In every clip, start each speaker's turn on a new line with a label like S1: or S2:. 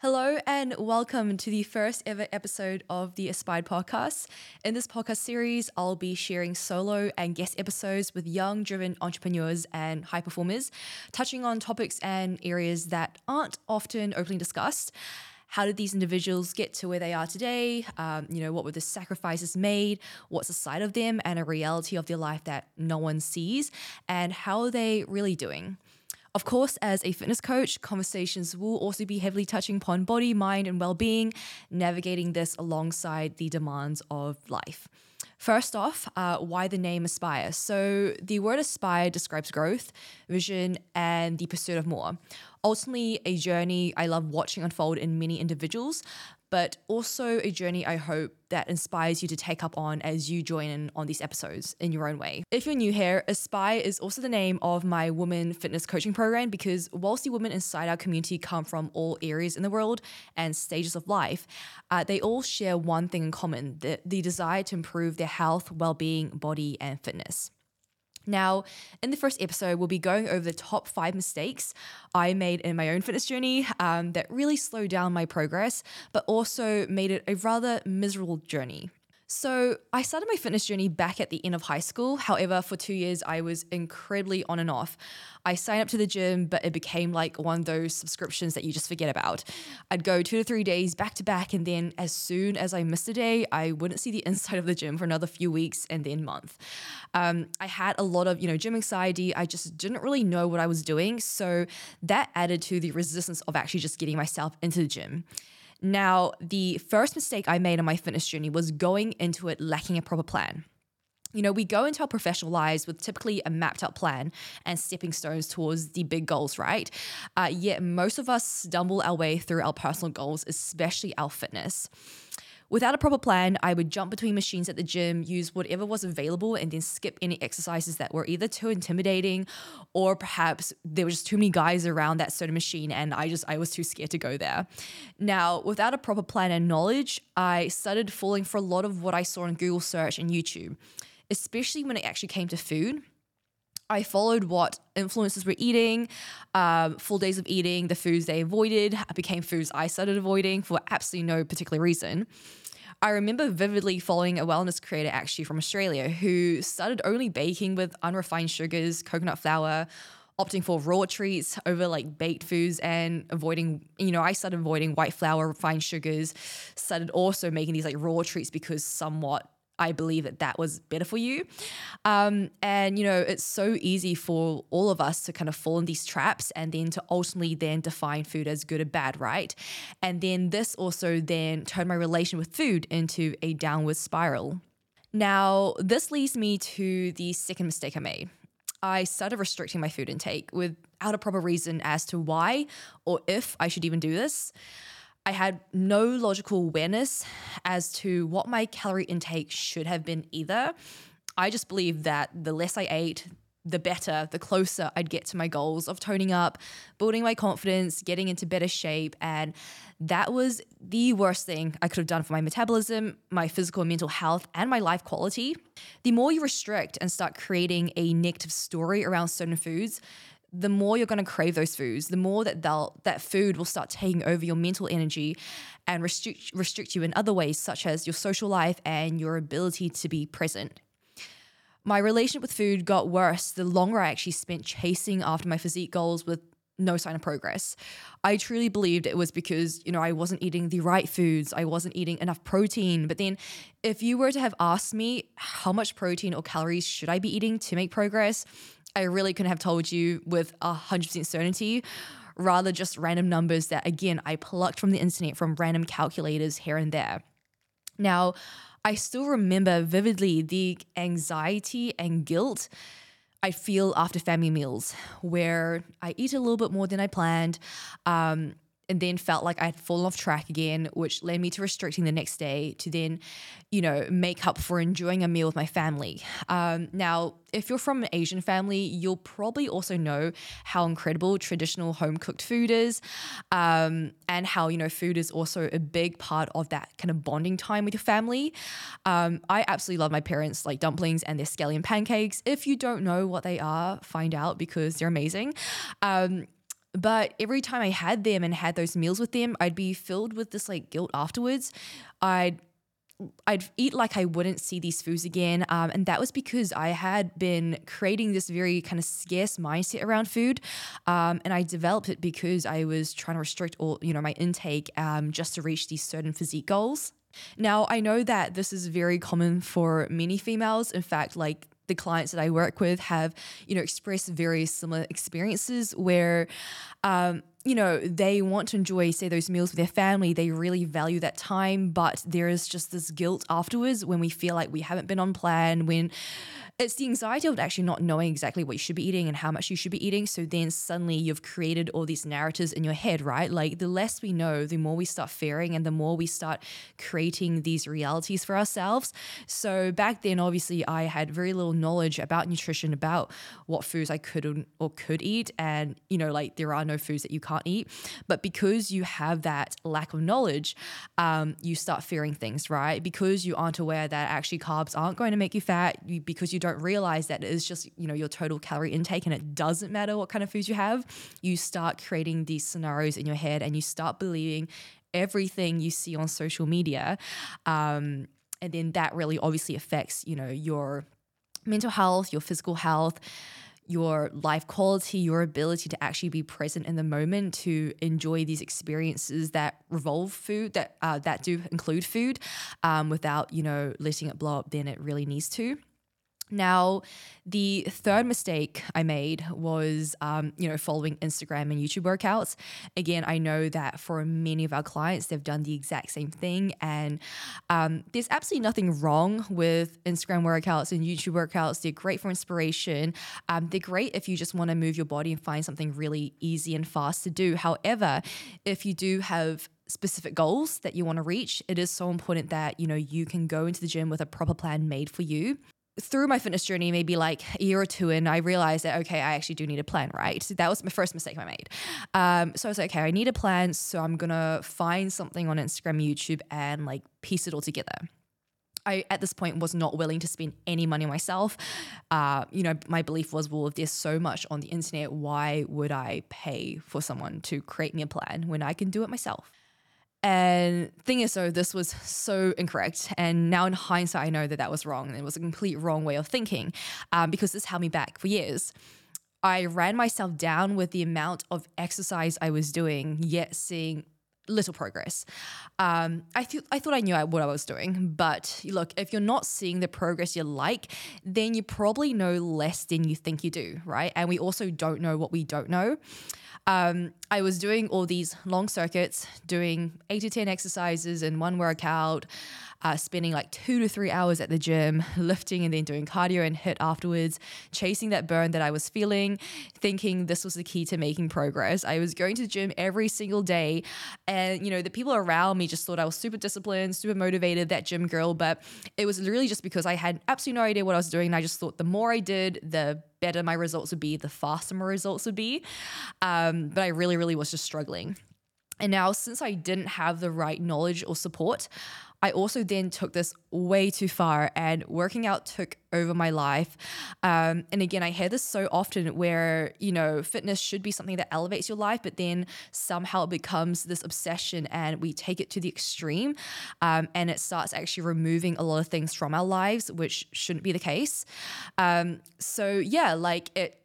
S1: Hello and welcome to the first ever episode of the Aspire podcast. In this podcast series, I'll be sharing solo and guest episodes with young, driven entrepreneurs and high performers, touching on topics and areas that aren't often openly discussed. How did these individuals get to where they are today? Um, you know, what were the sacrifices made? What's the side of them and a reality of their life that no one sees? And how are they really doing? Of course, as a fitness coach, conversations will also be heavily touching upon body, mind, and well being, navigating this alongside the demands of life. First off, uh, why the name Aspire? So, the word aspire describes growth, vision, and the pursuit of more. Ultimately, a journey I love watching unfold in many individuals, but also a journey I hope that inspires you to take up on as you join in on these episodes in your own way. If you're new here, Aspire is also the name of my women fitness coaching program because whilst the women inside our community come from all areas in the world and stages of life, uh, they all share one thing in common the, the desire to improve their health, well being, body, and fitness. Now, in the first episode, we'll be going over the top five mistakes I made in my own fitness journey um, that really slowed down my progress, but also made it a rather miserable journey. So, I started my fitness journey back at the end of high school. However, for two years, I was incredibly on and off. I signed up to the gym, but it became like one of those subscriptions that you just forget about. I'd go two to three days back to back, and then as soon as I missed a day, I wouldn't see the inside of the gym for another few weeks and then month. Um, I had a lot of, you know, gym anxiety. I just didn't really know what I was doing. So, that added to the resistance of actually just getting myself into the gym. Now, the first mistake I made on my fitness journey was going into it lacking a proper plan. You know, we go into our professional lives with typically a mapped out plan and stepping stones towards the big goals, right? Uh, yet most of us stumble our way through our personal goals, especially our fitness. Without a proper plan, I would jump between machines at the gym, use whatever was available, and then skip any exercises that were either too intimidating or perhaps there were just too many guys around that certain machine and I just I was too scared to go there. Now, without a proper plan and knowledge, I started falling for a lot of what I saw on Google search and YouTube, especially when it actually came to food. I followed what influencers were eating, um, full days of eating, the foods they avoided became foods I started avoiding for absolutely no particular reason. I remember vividly following a wellness creator actually from Australia who started only baking with unrefined sugars, coconut flour, opting for raw treats over like baked foods and avoiding, you know, I started avoiding white flour, refined sugars, started also making these like raw treats because somewhat I believe that that was better for you. Um, and, you know, it's so easy for all of us to kind of fall in these traps and then to ultimately then define food as good or bad, right? And then this also then turned my relation with food into a downward spiral. Now, this leads me to the second mistake I made. I started restricting my food intake without a proper reason as to why or if I should even do this. I had no logical awareness as to what my calorie intake should have been either. I just believed that the less I ate, the better, the closer I'd get to my goals of toning up, building my confidence, getting into better shape. And that was the worst thing I could have done for my metabolism, my physical and mental health, and my life quality. The more you restrict and start creating a negative story around certain foods, the more you're going to crave those foods, the more that they'll that food will start taking over your mental energy and restrict restrict you in other ways, such as your social life and your ability to be present. My relationship with food got worse the longer I actually spent chasing after my physique goals with no sign of progress. I truly believed it was because, you know, I wasn't eating the right foods, I wasn't eating enough protein. But then if you were to have asked me how much protein or calories should I be eating to make progress, I really couldn't have told you with a 100% certainty, rather just random numbers that, again, I plucked from the internet from random calculators here and there. Now, I still remember vividly the anxiety and guilt I feel after family meals, where I eat a little bit more than I planned. Um, and then felt like I had fallen off track again, which led me to restricting the next day to then, you know, make up for enjoying a meal with my family. Um, now, if you're from an Asian family, you'll probably also know how incredible traditional home cooked food is, um, and how you know food is also a big part of that kind of bonding time with your family. Um, I absolutely love my parents' like dumplings and their scallion pancakes. If you don't know what they are, find out because they're amazing. Um, But every time I had them and had those meals with them, I'd be filled with this like guilt afterwards. I'd I'd eat like I wouldn't see these foods again. Um, and that was because I had been creating this very kind of scarce mindset around food. Um, and I developed it because I was trying to restrict all, you know, my intake um, just to reach these certain physique goals. Now, I know that this is very common for many females. In fact, like the clients that I work with have, you know, expressed very similar experiences where, um, you know, they want to enjoy, say, those meals with their family. They really value that time, but there is just this guilt afterwards when we feel like we haven't been on plan, when it's the anxiety of actually not knowing exactly what you should be eating and how much you should be eating. So then suddenly you've created all these narratives in your head, right? Like the less we know, the more we start fearing and the more we start creating these realities for ourselves. So back then, obviously, I had very little knowledge about nutrition, about what foods I could or could eat. And, you know, like there are no foods that you can't eat. But because you have that lack of knowledge, um, you start fearing things, right? Because you aren't aware that actually carbs aren't going to make you fat, you, because you don't realize that it is just, you know, your total calorie intake and it doesn't matter what kind of foods you have, you start creating these scenarios in your head and you start believing everything you see on social media. Um, and then that really obviously affects, you know, your mental health, your physical health your life quality, your ability to actually be present in the moment to enjoy these experiences that revolve food, that uh, that do include food, um, without you know letting it blow up. Then it really needs to. Now, the third mistake I made was, um, you know, following Instagram and YouTube workouts. Again, I know that for many of our clients, they've done the exact same thing. And um, there's absolutely nothing wrong with Instagram workouts and YouTube workouts. They're great for inspiration. Um, they're great if you just want to move your body and find something really easy and fast to do. However, if you do have specific goals that you want to reach, it is so important that you know you can go into the gym with a proper plan made for you through my fitness journey, maybe like a year or two in, I realized that, okay, I actually do need a plan, right? So that was my first mistake I made. Um, so I was like, okay, I need a plan. So I'm going to find something on Instagram, YouTube, and like piece it all together. I, at this point, was not willing to spend any money myself. Uh, you know, my belief was, well, if there's so much on the internet, why would I pay for someone to create me a plan when I can do it myself? And thing is, though, this was so incorrect. And now in hindsight, I know that that was wrong. It was a complete wrong way of thinking um, because this held me back for years. I ran myself down with the amount of exercise I was doing, yet seeing little progress. Um, I th- I thought I knew what I was doing, but look, if you're not seeing the progress you like, then you probably know less than you think you do, right? And we also don't know what we don't know um, I was doing all these long circuits, doing eight to 10 exercises in one workout uh, spending like two to three hours at the gym, lifting and then doing cardio and HIIT afterwards, chasing that burn that I was feeling, thinking this was the key to making progress. I was going to the gym every single day. And, you know, the people around me just thought I was super disciplined, super motivated, that gym girl. But it was really just because I had absolutely no idea what I was doing. And I just thought the more I did, the better my results would be, the faster my results would be. Um, but I really, really was just struggling. And now, since I didn't have the right knowledge or support, I also then took this way too far and working out took over my life. Um, and again, I hear this so often where, you know, fitness should be something that elevates your life, but then somehow it becomes this obsession and we take it to the extreme um, and it starts actually removing a lot of things from our lives, which shouldn't be the case. Um, so, yeah, like it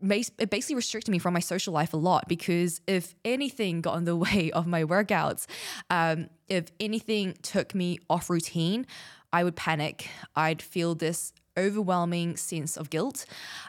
S1: it basically restricted me from my social life a lot because if anything got in the way of my workouts, um, if anything took me off routine, I would panic. I'd feel this overwhelming sense of guilt.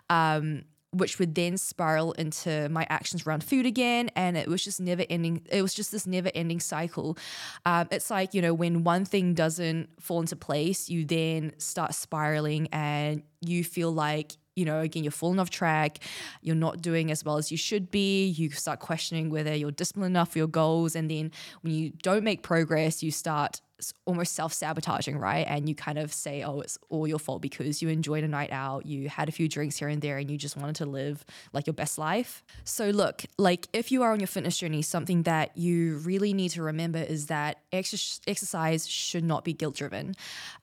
S1: Um, which would then spiral into my actions around food again. And it was just never ending. It was just this never ending cycle. Um, it's like, you know, when one thing doesn't fall into place, you then start spiraling and you feel like you know, again, you're falling off track, you're not doing as well as you should be. You start questioning whether you're disciplined enough for your goals. And then when you don't make progress, you start almost self sabotaging, right? And you kind of say, oh, it's all your fault because you enjoyed a night out, you had a few drinks here and there, and you just wanted to live like your best life. So, look, like if you are on your fitness journey, something that you really need to remember is that ex- exercise should not be guilt driven.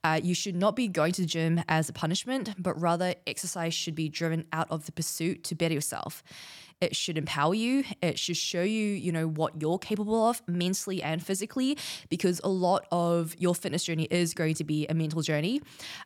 S1: Uh, you should not be going to the gym as a punishment, but rather exercise should be driven out of the pursuit to better yourself. It should empower you. It should show you, you know, what you're capable of mentally and physically, because a lot of your fitness journey is going to be a mental journey.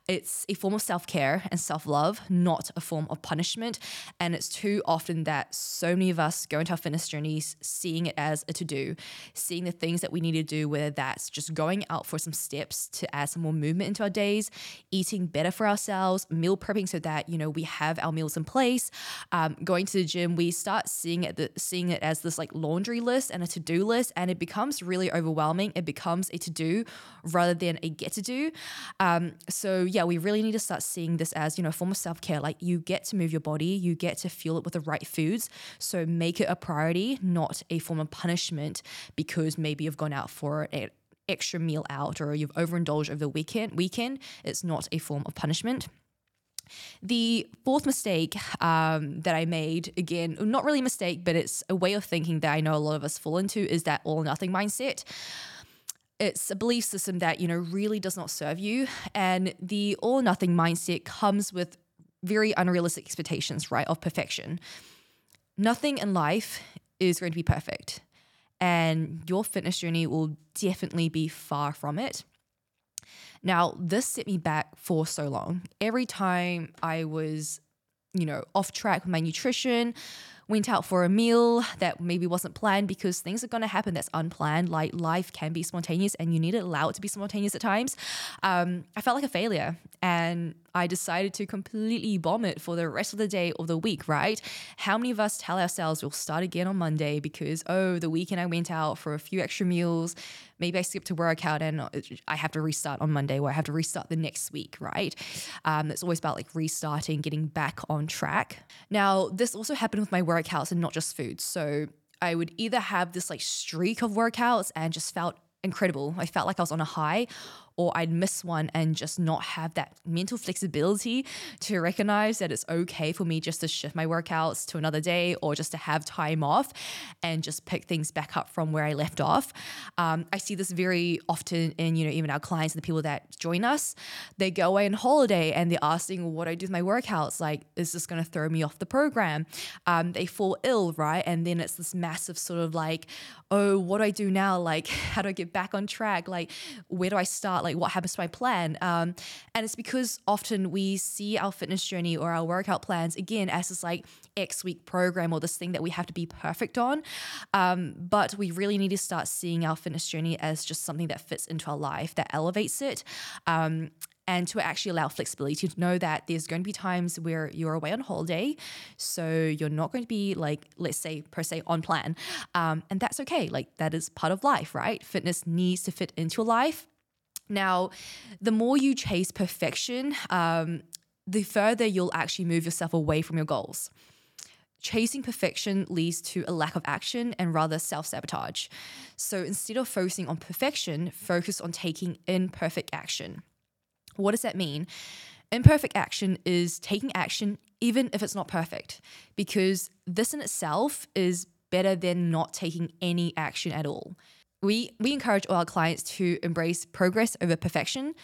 S1: It's a form of self care and self love, not a form of punishment. And it's too often that so many of us go into our fitness journeys seeing it as a to do, seeing the things that we need to do, whether that's just going out for some steps to add some more movement into our days, eating better for ourselves, meal prepping so that, you know, we have our meals in place, um, going to the gym, we start seeing it, seeing it as this like laundry list and a to do list, and it becomes really overwhelming. It becomes a to do rather than a get to do. Um, so, yeah, we really need to start seeing this as, you know, a form of self care. Like you get to move your body, you get to fuel it with the right foods. So, make it a priority, not a form of punishment because maybe you've gone out for an extra meal out or you've overindulged over the weekend. Weekend, it's not a form of punishment. The fourth mistake um, that I made, again, not really a mistake, but it's a way of thinking that I know a lot of us fall into, is that all or nothing mindset. It's a belief system that, you know, really does not serve you. And the all or nothing mindset comes with very unrealistic expectations, right, of perfection. Nothing in life is going to be perfect. And your fitness journey will definitely be far from it. Now, this set me back for so long. Every time I was, you know, off track with my nutrition, went out for a meal that maybe wasn't planned because things are going to happen that's unplanned. Like life can be spontaneous and you need to allow it to be spontaneous at times. Um, I felt like a failure and I decided to completely bomb it for the rest of the day or the week, right? How many of us tell ourselves we'll start again on Monday because, oh, the weekend I went out for a few extra meals. Maybe I skipped a workout and I have to restart on Monday or I have to restart the next week, right? Um, it's always about like restarting, getting back on track. Now, this also happened with my workouts and not just food. So I would either have this like streak of workouts and just felt incredible. I felt like I was on a high, or I'd miss one and just not have that mental flexibility to recognize that it's okay for me just to shift my workouts to another day or just to have time off and just pick things back up from where I left off. Um, I see this very often in, you know, even our clients and the people that join us. They go away on holiday and they're asking, what do I do with my workouts? Like, is this going to throw me off the program? Um, they fall ill, right? And then it's this massive sort of like, oh, what do I do now? Like, how do I get back on track? Like, where do I start? like what happens to my plan um, and it's because often we see our fitness journey or our workout plans again as this like x week program or this thing that we have to be perfect on um, but we really need to start seeing our fitness journey as just something that fits into our life that elevates it um, and to actually allow flexibility to know that there's going to be times where you're away on holiday. So you're not going to be like, let's say, per se, on plan. Um, and that's okay. Like, that is part of life, right? Fitness needs to fit into your life. Now, the more you chase perfection, um, the further you'll actually move yourself away from your goals. Chasing perfection leads to a lack of action and rather self sabotage. So instead of focusing on perfection, focus on taking imperfect action. What does that mean? Imperfect action is taking action even if it's not perfect, because this in itself is better than not taking any action at all we we encourage all our clients to embrace progress over perfection,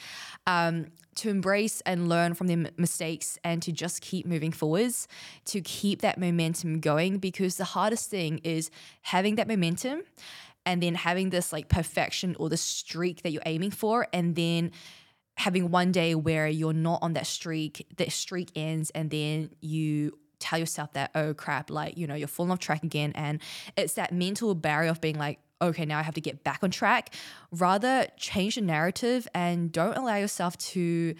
S1: um, to embrace and learn from their mistakes, and to just keep moving forwards, to keep that momentum going. Because the hardest thing is having that momentum, and then having this like perfection or the streak that you're aiming for, and then having one day where you're not on that streak, that streak ends, and then you tell yourself that oh crap like you know you're falling off track again and it's that mental barrier of being like okay, now I have to get back on track. Rather, change the narrative and don't allow yourself to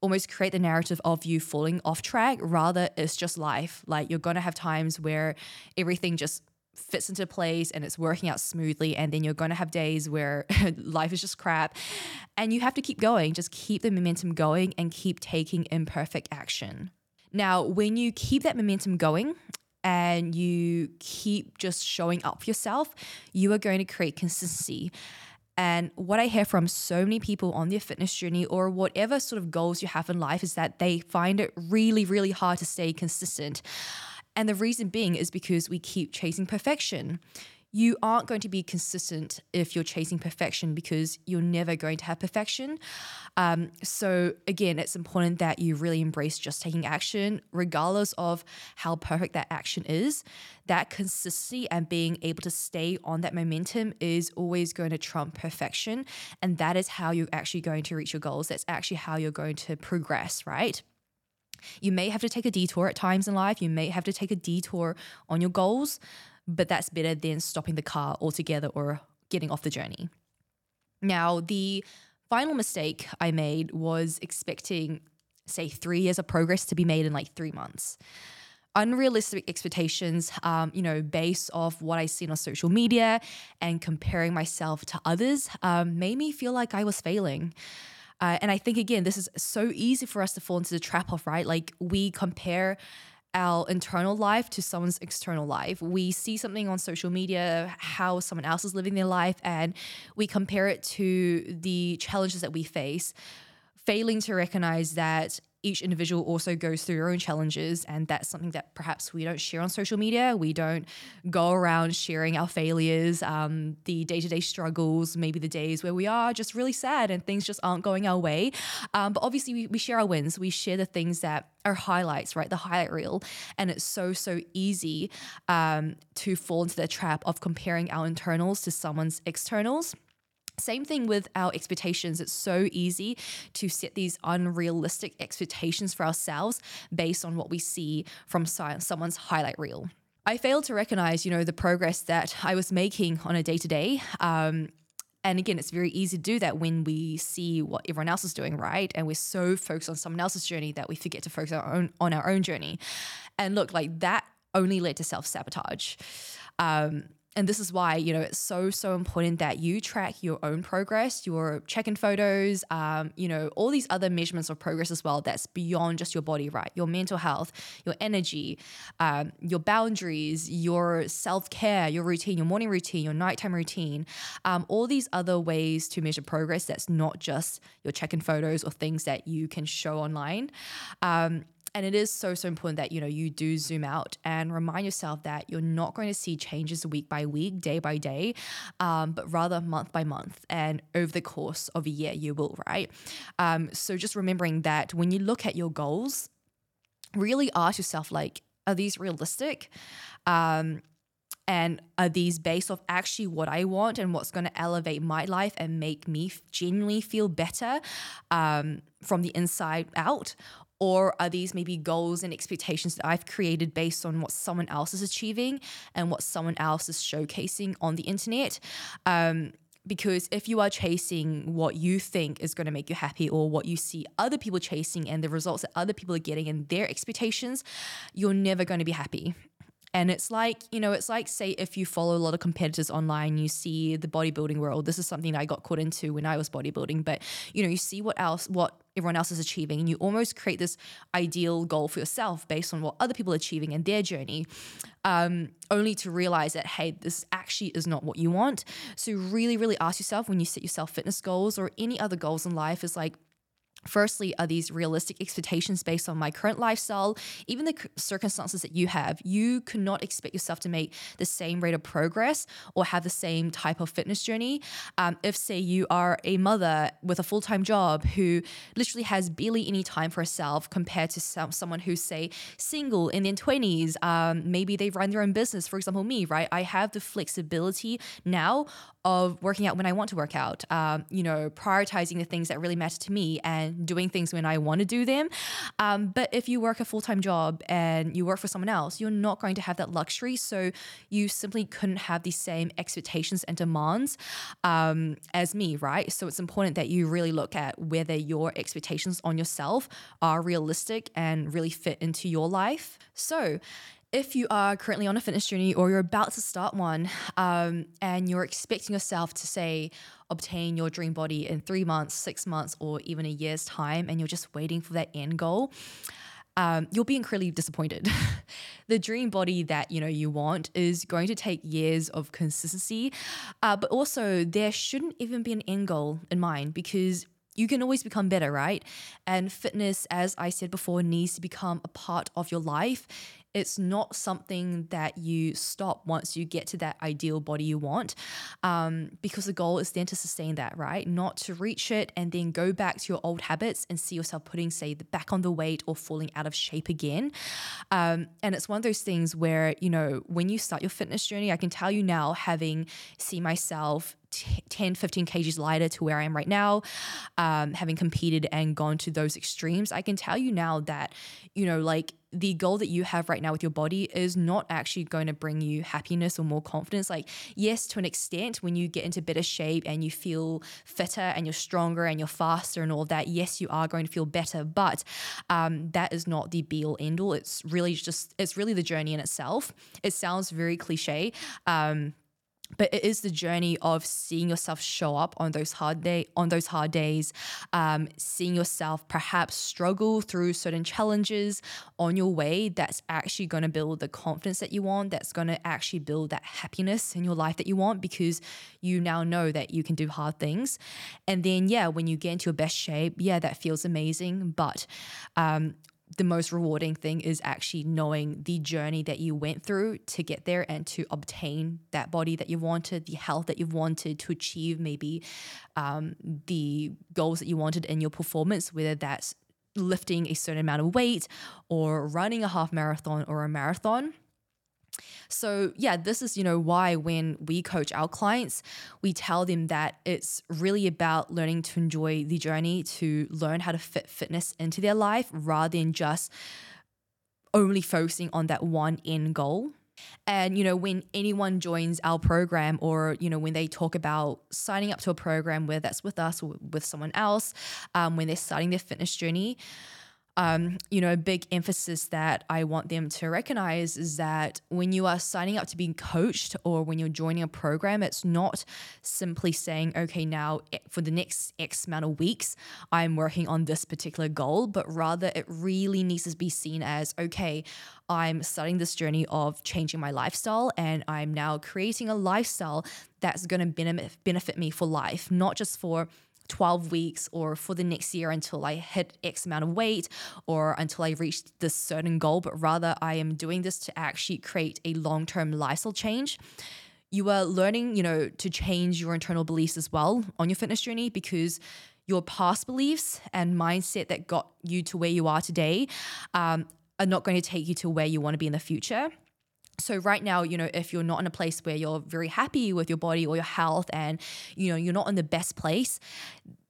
S1: almost create the narrative of you falling off track. Rather, it's just life. Like you're going to have times where everything just fits into place and it's working out smoothly and then you're going to have days where life is just crap and you have to keep going just keep the momentum going and keep taking imperfect action now when you keep that momentum going and you keep just showing up for yourself, you are going to create consistency. And what I hear from so many people on their fitness journey or whatever sort of goals you have in life is that they find it really, really hard to stay consistent. And the reason being is because we keep chasing perfection. You aren't going to be consistent if you're chasing perfection because you're never going to have perfection. Um, so, again, it's important that you really embrace just taking action, regardless of how perfect that action is. That consistency and being able to stay on that momentum is always going to trump perfection. And that is how you're actually going to reach your goals. That's actually how you're going to progress, right? You may have to take a detour at times in life. You may have to take a detour on your goals, but that's better than stopping the car altogether or getting off the journey. Now, the final mistake I made was expecting, say, three years of progress to be made in like three months. Unrealistic expectations, um, you know, based off what I seen on social media and comparing myself to others, um, made me feel like I was failing. Uh, and I think again, this is so easy for us to fall into the trap of, right? Like we compare our internal life to someone's external life. We see something on social media, how someone else is living their life, and we compare it to the challenges that we face, failing to recognize that each individual also goes through their own challenges. And that's something that perhaps we don't share on social media. We don't go around sharing our failures, um, the day to day struggles, maybe the days where we are just really sad and things just aren't going our way. Um, but obviously, we, we share our wins. We share the things that are highlights, right? The highlight reel. And it's so, so easy um, to fall into the trap of comparing our internals to someone's externals. Same thing with our expectations. It's so easy to set these unrealistic expectations for ourselves based on what we see from someone's highlight reel. I failed to recognize, you know, the progress that I was making on a day to day. And again, it's very easy to do that when we see what everyone else is doing, right? And we're so focused on someone else's journey that we forget to focus on our own, on our own journey. And look, like that only led to self sabotage. Um, and this is why you know it's so so important that you track your own progress your check-in photos um, you know all these other measurements of progress as well that's beyond just your body right? Your mental health your energy um, your boundaries your self-care your routine your morning routine your nighttime routine um, all these other ways to measure progress that's not just your check-in photos or things that you can show online. Um, and it is so, so important that, you know, you do zoom out and remind yourself that you're not going to see changes week by week, day by day, um, but rather month by month. And over the course of a year, you will, right? Um, so just remembering that when you look at your goals, really ask yourself, like, are these realistic? Um, and are these based off actually what I want and what's going to elevate my life and make me genuinely feel better um, from the inside out? Or are these maybe goals and expectations that I've created based on what someone else is achieving and what someone else is showcasing on the internet? Um, because if you are chasing what you think is going to make you happy or what you see other people chasing and the results that other people are getting and their expectations, you're never going to be happy. And it's like, you know, it's like, say, if you follow a lot of competitors online, you see the bodybuilding world. This is something I got caught into when I was bodybuilding, but, you know, you see what else, what everyone else is achieving, and you almost create this ideal goal for yourself based on what other people are achieving in their journey, um, only to realize that, hey, this actually is not what you want. So, really, really ask yourself when you set yourself fitness goals or any other goals in life, is like, Firstly, are these realistic expectations based on my current lifestyle, even the circumstances that you have? You cannot expect yourself to make the same rate of progress or have the same type of fitness journey. Um, if, say, you are a mother with a full time job who literally has barely any time for herself compared to some, someone who's, say, single in their 20s, um, maybe they run their own business. For example, me, right? I have the flexibility now of working out when I want to work out, um, you know, prioritizing the things that really matter to me and doing things when I want to do them. Um, but if you work a full time job and you work for someone else, you're not going to have that luxury. So you simply couldn't have the same expectations and demands um, as me, right? So it's important that you really look at whether your expectations on yourself are realistic and really fit into your life. So, if you are currently on a fitness journey or you're about to start one um, and you're expecting yourself to say obtain your dream body in three months six months or even a year's time and you're just waiting for that end goal um, you'll be incredibly disappointed the dream body that you know you want is going to take years of consistency uh, but also there shouldn't even be an end goal in mind because you can always become better, right? And fitness, as I said before, needs to become a part of your life it's not something that you stop once you get to that ideal body you want, um, because the goal is then to sustain that, right? Not to reach it and then go back to your old habits and see yourself putting, say, the back on the weight or falling out of shape again. Um, and it's one of those things where, you know, when you start your fitness journey, I can tell you now, having seen myself 10, 15 kgs lighter to where I am right now, um, having competed and gone to those extremes, I can tell you now that, you know, like the goal that you have right now with your body is not actually going to bring you happiness or more confidence. Like, yes, to an extent, when you get into better shape and you feel fitter and you're stronger and you're faster and all that, yes, you are going to feel better. But um, that is not the be all end all. It's really just, it's really the journey in itself. It sounds very cliche. Um, but it is the journey of seeing yourself show up on those hard day on those hard days um, seeing yourself perhaps struggle through certain challenges on your way that's actually going to build the confidence that you want that's going to actually build that happiness in your life that you want because you now know that you can do hard things. And then yeah when you get into your best shape yeah that feels amazing. But um, the most rewarding thing is actually knowing the journey that you went through to get there and to obtain that body that you wanted, the health that you wanted, to achieve maybe um, the goals that you wanted in your performance, whether that's lifting a certain amount of weight or running a half marathon or a marathon. So, yeah, this is, you know, why when we coach our clients, we tell them that it's really about learning to enjoy the journey, to learn how to fit fitness into their life rather than just only focusing on that one end goal. And, you know, when anyone joins our program or, you know, when they talk about signing up to a program, whether that's with us or with someone else, um, when they're starting their fitness journey, um, you know, a big emphasis that I want them to recognize is that when you are signing up to be coached or when you're joining a program, it's not simply saying, okay, now for the next X amount of weeks, I'm working on this particular goal, but rather it really needs to be seen as, okay, I'm starting this journey of changing my lifestyle and I'm now creating a lifestyle that's going to benefit me for life, not just for 12 weeks or for the next year until I hit X amount of weight or until I reach this certain goal, but rather I am doing this to actually create a long term lifestyle change. You are learning, you know, to change your internal beliefs as well on your fitness journey because your past beliefs and mindset that got you to where you are today um, are not going to take you to where you want to be in the future. So right now, you know, if you're not in a place where you're very happy with your body or your health and you know, you're not in the best place,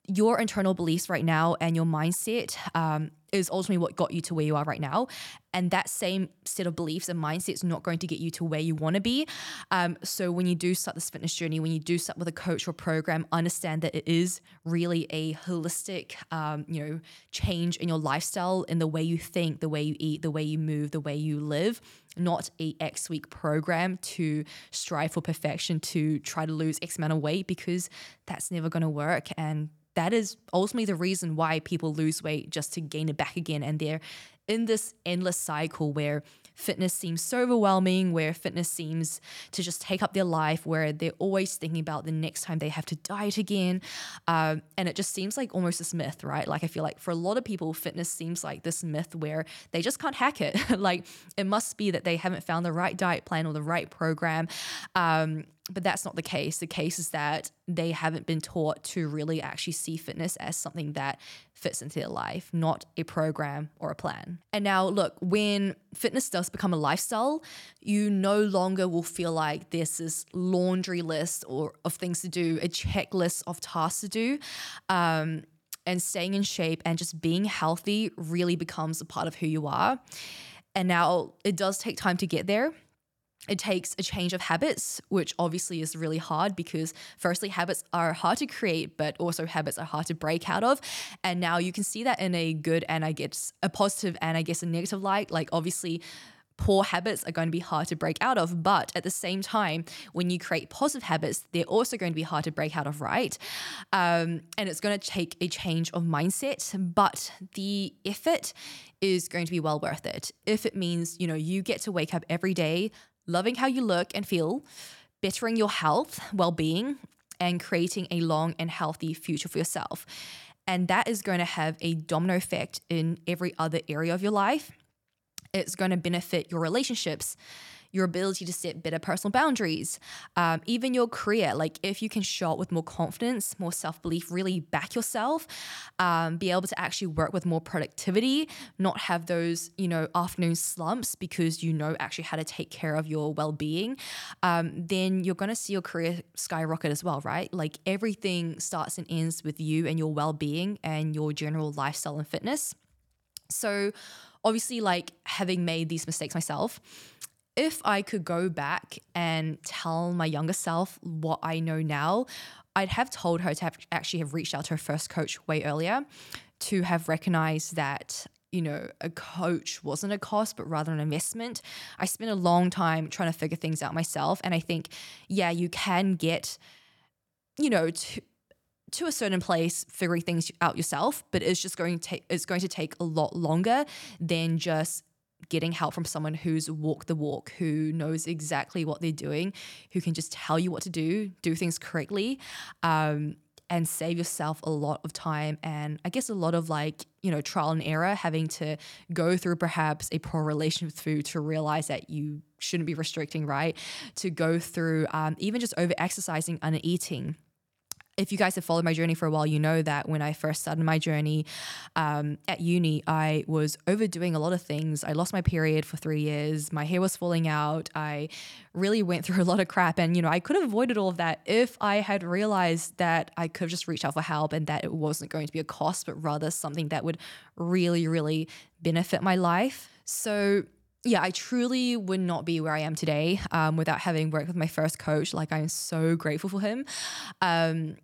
S1: your internal beliefs right now and your mindset um, is ultimately what got you to where you are right now. And that same set of beliefs and mindset is not going to get you to where you want to be. Um, so when you do start this fitness journey, when you do start with a coach or program, understand that it is really a holistic, um, you know, change in your lifestyle, in the way you think, the way you eat, the way you move, the way you live. Not a X week program to strive for perfection to try to lose X amount of weight because that's never going to work. And that is ultimately the reason why people lose weight just to gain it back again. And they're in this endless cycle where fitness seems so overwhelming, where fitness seems to just take up their life, where they're always thinking about the next time they have to diet again. Um, and it just seems like almost this myth, right? Like, I feel like for a lot of people, fitness seems like this myth where they just can't hack it. like, it must be that they haven't found the right diet plan or the right program. Um, but that's not the case. The case is that they haven't been taught to really actually see fitness as something that fits into their life, not a program or a plan. And now, look, when fitness does become a lifestyle, you no longer will feel like there's this laundry list or of things to do, a checklist of tasks to do. Um, and staying in shape and just being healthy really becomes a part of who you are. And now it does take time to get there it takes a change of habits, which obviously is really hard because, firstly, habits are hard to create, but also habits are hard to break out of. And now you can see that in a good and I guess a positive and I guess a negative light. Like, obviously, poor habits are going to be hard to break out of. But at the same time, when you create positive habits, they're also going to be hard to break out of, right? Um, and it's going to take a change of mindset, but the effort is going to be well worth it. If it means, you know, you get to wake up every day loving how you look and feel, bettering your health, well being, and creating a long and healthy future for yourself. And that is going to have a domino effect in every other area of your life. It's going to benefit your relationships your ability to set better personal boundaries, um, even your career. Like if you can show up with more confidence, more self belief, really back yourself, um, be able to actually work with more productivity, not have those, you know, afternoon slumps because you know actually how to take care of your well being, um, then you're going to see your career skyrocket as well, right? Like everything starts and ends with you and your well being and your general lifestyle and fitness. So, obviously, like having made these mistakes myself, if I could go back and tell my younger self what I know now, I'd have told her to have actually have reached out to her first coach way earlier to have recognized that you know a coach wasn't a cost but rather an investment. I spent a long time trying to figure things out myself and i think yeah you can get you know to to a certain place figuring things out yourself but it's just going to take it's going to take a lot longer than just getting help from someone who's walked the walk, who knows exactly what they're doing, who can just tell you what to do, do things correctly, um, and save yourself a lot of time and I guess a lot of like, you know, trial and error, having to go through perhaps a poor relationship food to realize that you shouldn't be restricting, right? To go through um, even just over exercising, under eating if you guys have followed my journey for a while, you know that when I first started my journey um, at uni, I was overdoing a lot of things. I lost my period for three years. My hair was falling out. I really went through a lot of crap. And, you know, I could have avoided all of that if I had realized that I could have just reached out for help and that it wasn't going to be a cost, but rather something that would really, really benefit my life. So, yeah, I truly would not be where I am today um, without having worked with my first coach. Like, I'm so grateful for him. Um,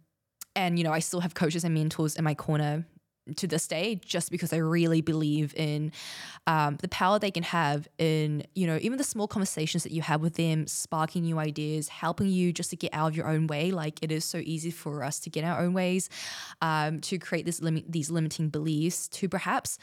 S1: and, you know, I still have coaches and mentors in my corner to this day just because I really believe in um, the power they can have in, you know, even the small conversations that you have with them, sparking new ideas, helping you just to get out of your own way. Like it is so easy for us to get our own ways, um, to create this limit, these limiting beliefs, to perhaps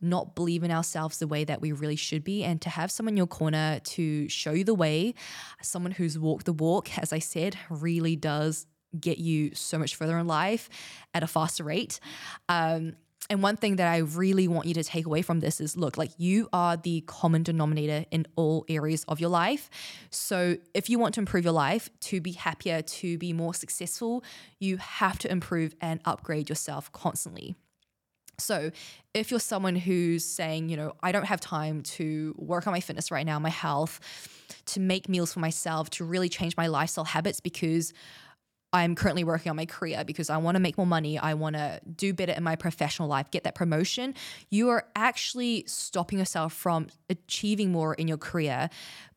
S1: not believe in ourselves the way that we really should be, and to have someone in your corner to show you the way, someone who's walked the walk, as I said, really does get you so much further in life at a faster rate. Um, and one thing that I really want you to take away from this is look, like you are the common denominator in all areas of your life. So if you want to improve your life, to be happier, to be more successful, you have to improve and upgrade yourself constantly. So, if you're someone who's saying, you know, I don't have time to work on my fitness right now, my health, to make meals for myself, to really change my lifestyle habits because I'm currently working on my career because I want to make more money. I want to do better in my professional life, get that promotion. You are actually stopping yourself from achieving more in your career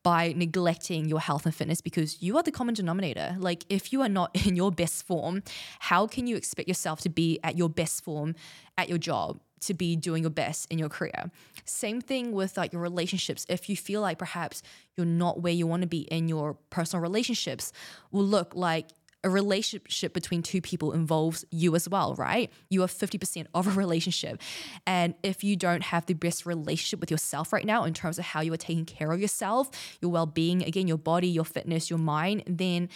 S1: by neglecting your health and fitness because you are the common denominator. Like, if you are not in your best form, how can you expect yourself to be at your best form at your job? to be doing your best in your career. Same thing with like your relationships. If you feel like perhaps you're not where you want to be in your personal relationships, well, look, like a relationship between two people involves you as well, right? You are 50% of a relationship. And if you don't have the best relationship with yourself right now in terms of how you are taking care of yourself, your well being, again, your body, your fitness, your mind, then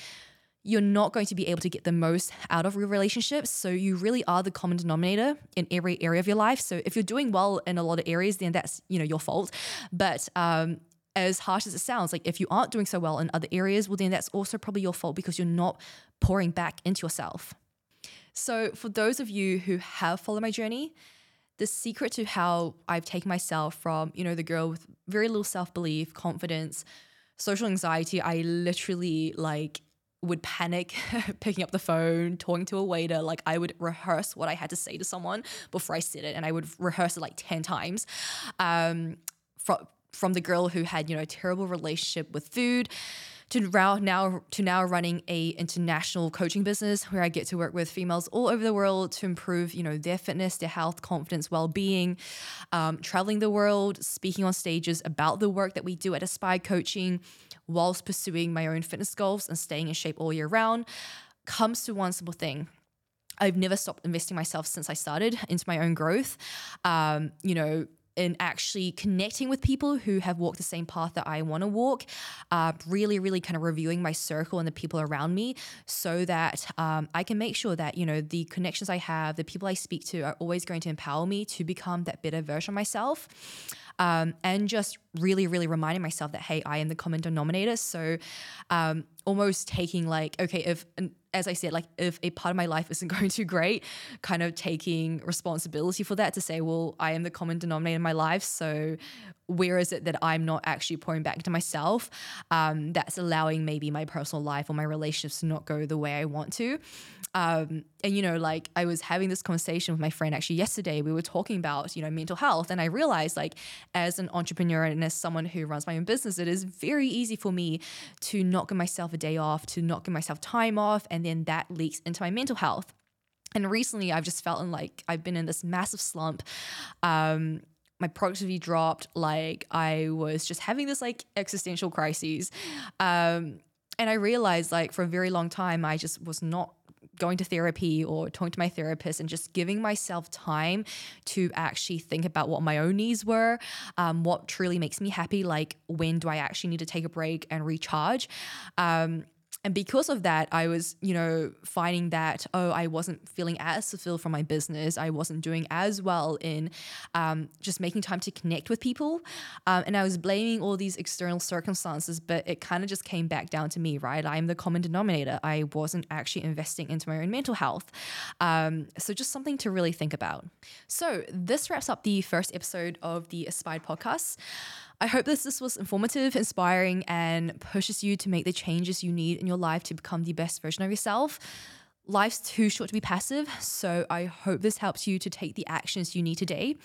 S1: you're not going to be able to get the most out of your relationships. So you really are the common denominator in every area of your life. So if you're doing well in a lot of areas, then that's you know your fault. But um, as harsh as it sounds, like if you aren't doing so well in other areas, well, then that's also probably your fault because you're not pouring back into yourself. So, for those of you who have followed my journey, the secret to how I've taken myself from, you know, the girl with very little self belief, confidence, social anxiety, I literally like would panic picking up the phone, talking to a waiter. Like I would rehearse what I had to say to someone before I said it, and I would rehearse it like 10 times. Um, from from the girl who had you know a terrible relationship with food to now to now running a international coaching business where I get to work with females all over the world to improve you know their fitness, their health, confidence, well-being, um, traveling the world, speaking on stages about the work that we do at Aspire Coaching, whilst pursuing my own fitness goals and staying in shape all year round, comes to one simple thing. I've never stopped investing myself since I started into my own growth. Um, you know, in actually connecting with people who have walked the same path that I want to walk, uh, really, really kind of reviewing my circle and the people around me so that um, I can make sure that, you know, the connections I have, the people I speak to are always going to empower me to become that better version of myself. um, and just really, really reminding myself that, hey, I am the common denominator. So um, almost taking like, okay, if, as I said, like if a part of my life isn't going too great, kind of taking responsibility for that to say, well, I am the common denominator in my life. So where is it that I'm not actually pouring back to myself? Um, that's allowing maybe my personal life or my relationships to not go the way I want to. Um, and you know, like I was having this conversation with my friend actually yesterday. We were talking about you know mental health, and I realized like as an entrepreneur as someone who runs my own business, it is very easy for me to not give myself a day off, to not give myself time off, and then that leaks into my mental health. And recently, I've just felt like I've been in this massive slump. Um, my productivity dropped. Like I was just having this like existential crises. Um, and I realized like for a very long time, I just was not going to therapy or talking to my therapist and just giving myself time to actually think about what my own needs were, um, what truly makes me happy, like when do I actually need to take a break and recharge. Um, and because of that, I was, you know, finding that, oh, I wasn't feeling as fulfilled from my business. I wasn't doing as well in um, just making time to connect with people. Um, and I was blaming all these external circumstances, but it kind of just came back down to me, right? I'm the common denominator. I wasn't actually investing into my own mental health. Um, so just something to really think about. So this wraps up the first episode of the Aspire podcast. I hope this, this was informative, inspiring, and pushes you to make the changes you need in your life to become the best version of yourself. Life's too short to be passive, so I hope this helps you to take the actions you need today.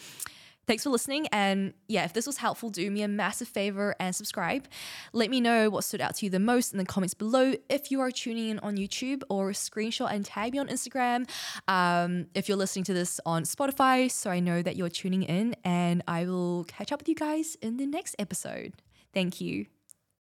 S1: Thanks for listening. And yeah, if this was helpful, do me a massive favor and subscribe. Let me know what stood out to you the most in the comments below. If you are tuning in on YouTube or screenshot and tag me on Instagram. Um, if you're listening to this on Spotify, so I know that you're tuning in. And I will catch up with you guys in the next episode. Thank you.